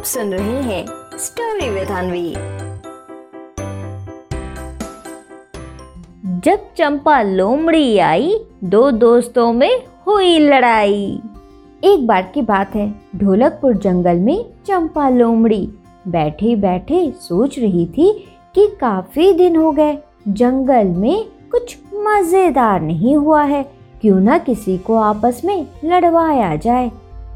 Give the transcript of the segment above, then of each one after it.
आप सुन रहे हैं स्टोरी विद अनवी जब चंपा लोमड़ी आई, दो दोस्तों में हुई लड़ाई। एक बार की बात है, ढोलकपुर जंगल में चंपा लोमड़ी बैठे बैठे सोच रही थी कि काफ़ी दिन हो गए, जंगल में कुछ मज़ेदार नहीं हुआ है, क्यों ना किसी को आपस में लड़वाया जाए।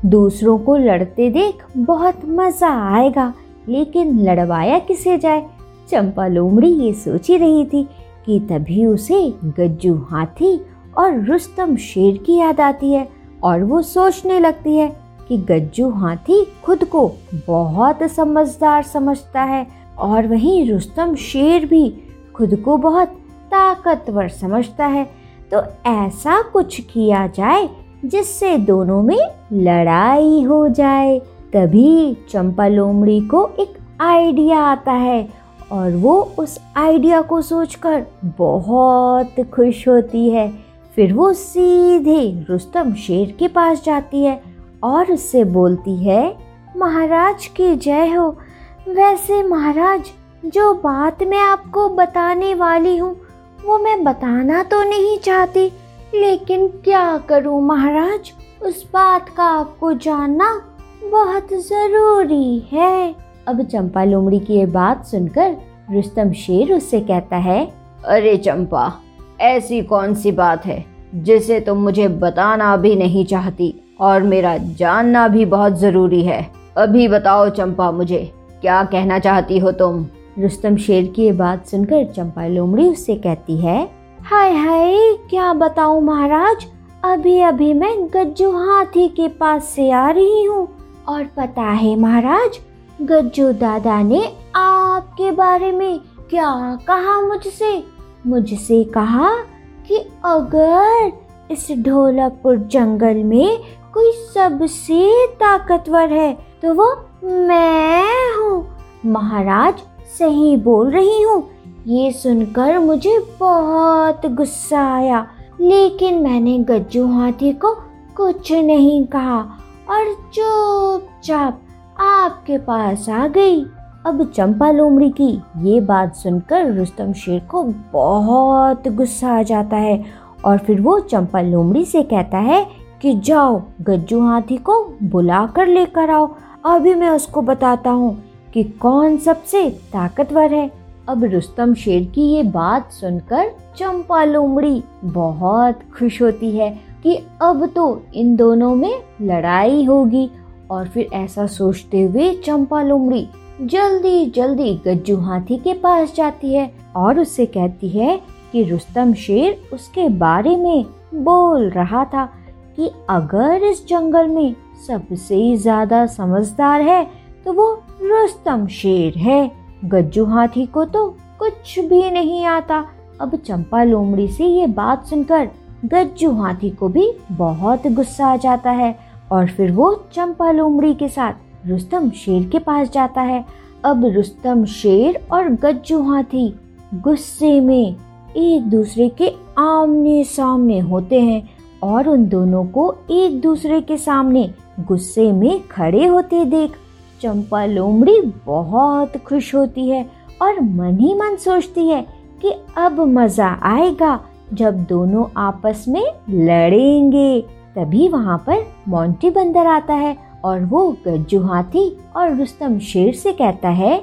दूसरों को लड़ते देख बहुत मज़ा आएगा, लेकिन लड़वाया किसे जाए? चंपा लोमड़ी ये सोच ही रही थी कि तभी उसे गज्जू हाथी और रुस्तम शेर की याद आती है और वो सोचने लगती है कि गज्जू हाथी खुद को बहुत समझदार समझता है और वहीं रुस्तम शेर भी खुद को बहुत ताकतवर समझता है। तो ऐसा कुछ किया जाए जिससे दोनों में लड़ाई हो जाए। तभी चंपा लोमड़ी को एक आइडिया आता है और वो उस आइडिया को सोचकर बहुत खुश होती है। फिर वो सीधे रुस्तम शेर के पास जाती है और उससे बोलती है, महाराज की जय हो। वैसे महाराज, जो बात मैं आपको बताने वाली हूँ, वो मैं बताना तो नहीं चाहती लेकिन क्या करूँ महाराज? उस बात का आपको जानना बहुत ज़रूरी है। अब चंपा लोमड़ी की ये बात सुनकर रुस्तम शेर उससे कहता है, अरे चंपा, ऐसी कौन सी बात है जिसे तुम मुझे बताना भी नहीं चाहती और मेरा जानना भी बहुत ज़रूरी है। अभी बताओ चंपा मुझे, क्या कहना चाहती हो तुम? रुस्तम शेर की ये बात सुनकर चंपा लोमड़ी उससे कहती है हाय हाय, क्या बताऊँ महाराज? अभी अभी मैं गज्जू हाथी के पास से आ रही हूँ। और पता है महाराज, गज्जू दादा ने आपके बारे में क्या कहा मुझसे? मुझसे कहा कि अगर इस ढोलकपुर जंगल में कोई सबसे ताकतवर है तो वो मैं हूँ। महाराज, सही बोल रही हूँ। ये सुनकर मुझे बहुत गुस्सा आया। लेकिन मैंने गज्जू हाथी को कुछ नहीं कहा और चुपचाप आपके पास आ गई। अब चंपा लोमड़ी की ये बात सुनकर रुस्तम शेर को बहुत गुस्सा आ जाता है और फिर वो चंपा लोमड़ी से कहता है कि जाओ, गज्जू हाथी को बुला कर लेकर आओ। अभी मैं उसको बताता हूँ कि कौन सबसे ताकतवर है। अब रुस्तम शेर की ये बात सुनकर चंपा लोमड़ी बहुत खुश होती है कि अब तो इन दोनों में लड़ाई होगी। और फिर ऐसा सोचते हुए चंपा लोमड़ी जल्दी जल्दी गज्जू हाथी के पास जाती है और उससे कहती है कि रुस्तम शेर उसके बारे में बोल रहा था कि अगर इस जंगल में सबसे ज़्यादा समझदार है तो वो रुस्तम शेर है। गज्जू हाथी को तो कुछ भी नहीं आता। अब चंपा लोमड़ी से ये बात सुनकर गज्जू हाथी को भी बहुत गुस्सा आ जाता है और फिर वो चंपा लोमड़ी के साथ रुस्तम शेर के पास जाता है। अब रुस्तम शेर और गज्जू हाथी गुस्से में एक दूसरे के आमने सामने होते हैं और उन दोनों को एक दूसरे के सामने गुस्से में खड़े होते देख चंपा लोमड़ी बहुत खुश होती है और मन ही मन सोचती है कि अब मज़ा आएगा जब दोनों आपस में लड़ेंगे। तभी वहाँ पर मोंटी बंदर आता है और वो गज्जू हाथी और रुस्तम शेर से कहता है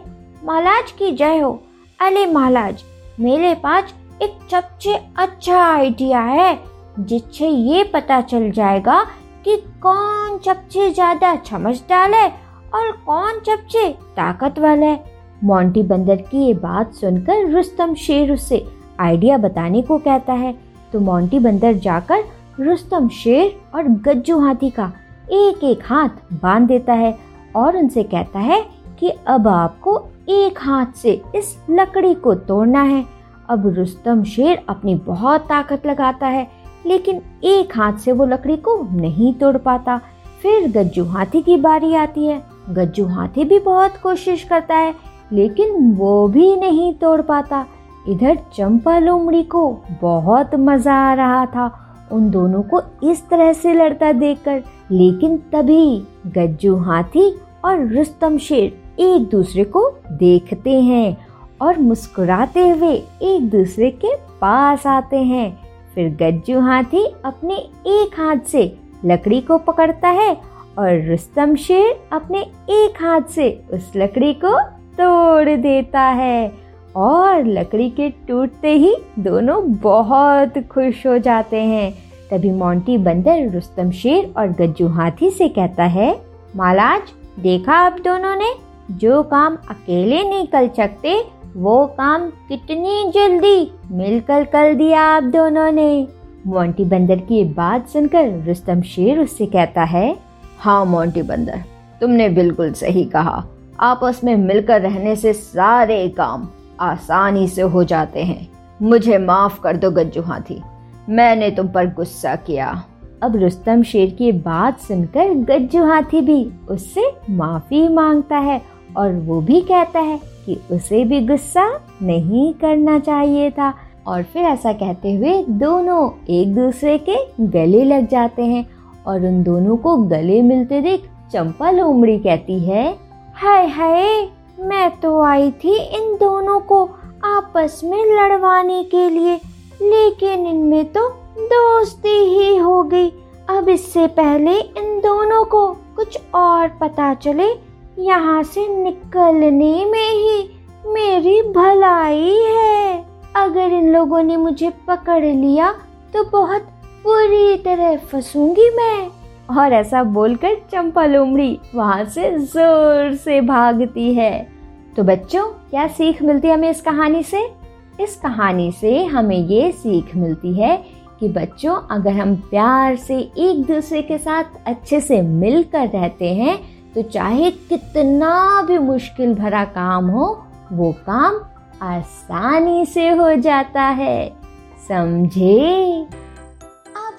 महाराज की जय हो। अले महाराज मेरे पास एक सबसे अच्छा आइडिया है जिससे ये पता चल जाएगा कि कौन सबसे ज़्यादा समझदार है और कौन सबसे ताकतवर है। मोंटी बंदर की ये बात सुनकर रुस्तम शेर उससे आइडिया बताने को कहता है। तो मोंटी बंदर जाकर रुस्तम शेर और गज्जू हाथी का एक एक हाथ बाँध देता है और उनसे कहता है कि अब आपको एक हाथ से इस लकड़ी को तोड़ना है। अब रुस्तम शेर अपनी बहुत ताकत लगाता है, लेकिन एक हाथ से वो लकड़ी को नहीं तोड़ पाता। फिर गज्जू हाथी की बारी आती है। गज्जू हाथी भी बहुत कोशिश करता है, लेकिन वो भी नहीं तोड़ पाता। इधर चंपा लोमड़ी को बहुत मज़ा आ रहा था। उन दोनों को इस तरह से लड़ता देखकर, लेकिन तभी गज्जू हाथी और रुस्तम शेर एक दूसरे को देखते हैं और मुस्कुराते हुए एक दूसरे के पास आते हैं। फिर गज्जू हाथी अपने एक हाथ से लकड़ी को पकड़ता है और रुस्तम शेर अपने एक हाथ से उस लकड़ी को तोड़ देता है। और लकड़ी के टूटते ही दोनों बहुत खुश हो जाते हैं। तभी मोंटी बंदर रुस्तम शेर और गज्जू हाथी से कहता है महाराज देखा आप दोनों ने? जो काम अकेले नहीं कर सकते, वो काम कितनी जल्दी मिलकर कर दिया आप दोनों ने? मोंटी बंदर की बात सुनकर रुस्तम शेर उससे कहता है हाँ मोंटी बंदर, तुमने बिल्कुल सही कहा। आपस में मिलकर रहने से सारे काम आसानी से हो जाते हैं। मुझे माफ़ कर दो गज्जू हाथी, मैंने तुम पर गुस्सा किया। अब रुस्तम शेर की बात सुनकर गज्जू हाथी भी उससे माफ़ी माँगता है और वो भी कहता है कि उसे भी गुस्सा नहीं करना चाहिए था। और फिर ऐसा कहते हुए दोनों एक दूसरे के गले लग जाते हैं और उन दोनों को गले मिलते देख चंपा लोमड़ी कहती है, हाय हाय, मैं तो आई थी इन दोनों को आपस में लड़वाने के लिए, लेकिन इनमें तो दोस्ती ही हो गई। अब इससे पहले इन दोनों को कुछ और पता चले, यहाँ से निकलने में ही मेरी भलाई है। अगर इन लोगों ने मुझे पकड़ लिया तो बहुत पूरी तरह फंसूँगी मैं। और ऐसा बोलकर चंपा लोमड़ी वहाँ से ज़ोर से भागती है। तो बच्चों, क्या सीख मिलती है हमें इस कहानी से? इस कहानी से हमें ये सीख मिलती है कि बच्चों, अगर हम प्यार से एक दूसरे के साथ अच्छे से मिलकर रहते हैं तो चाहे कितना भी मुश्किल भरा काम हो, वो काम आसानी से हो जाता है। समझे?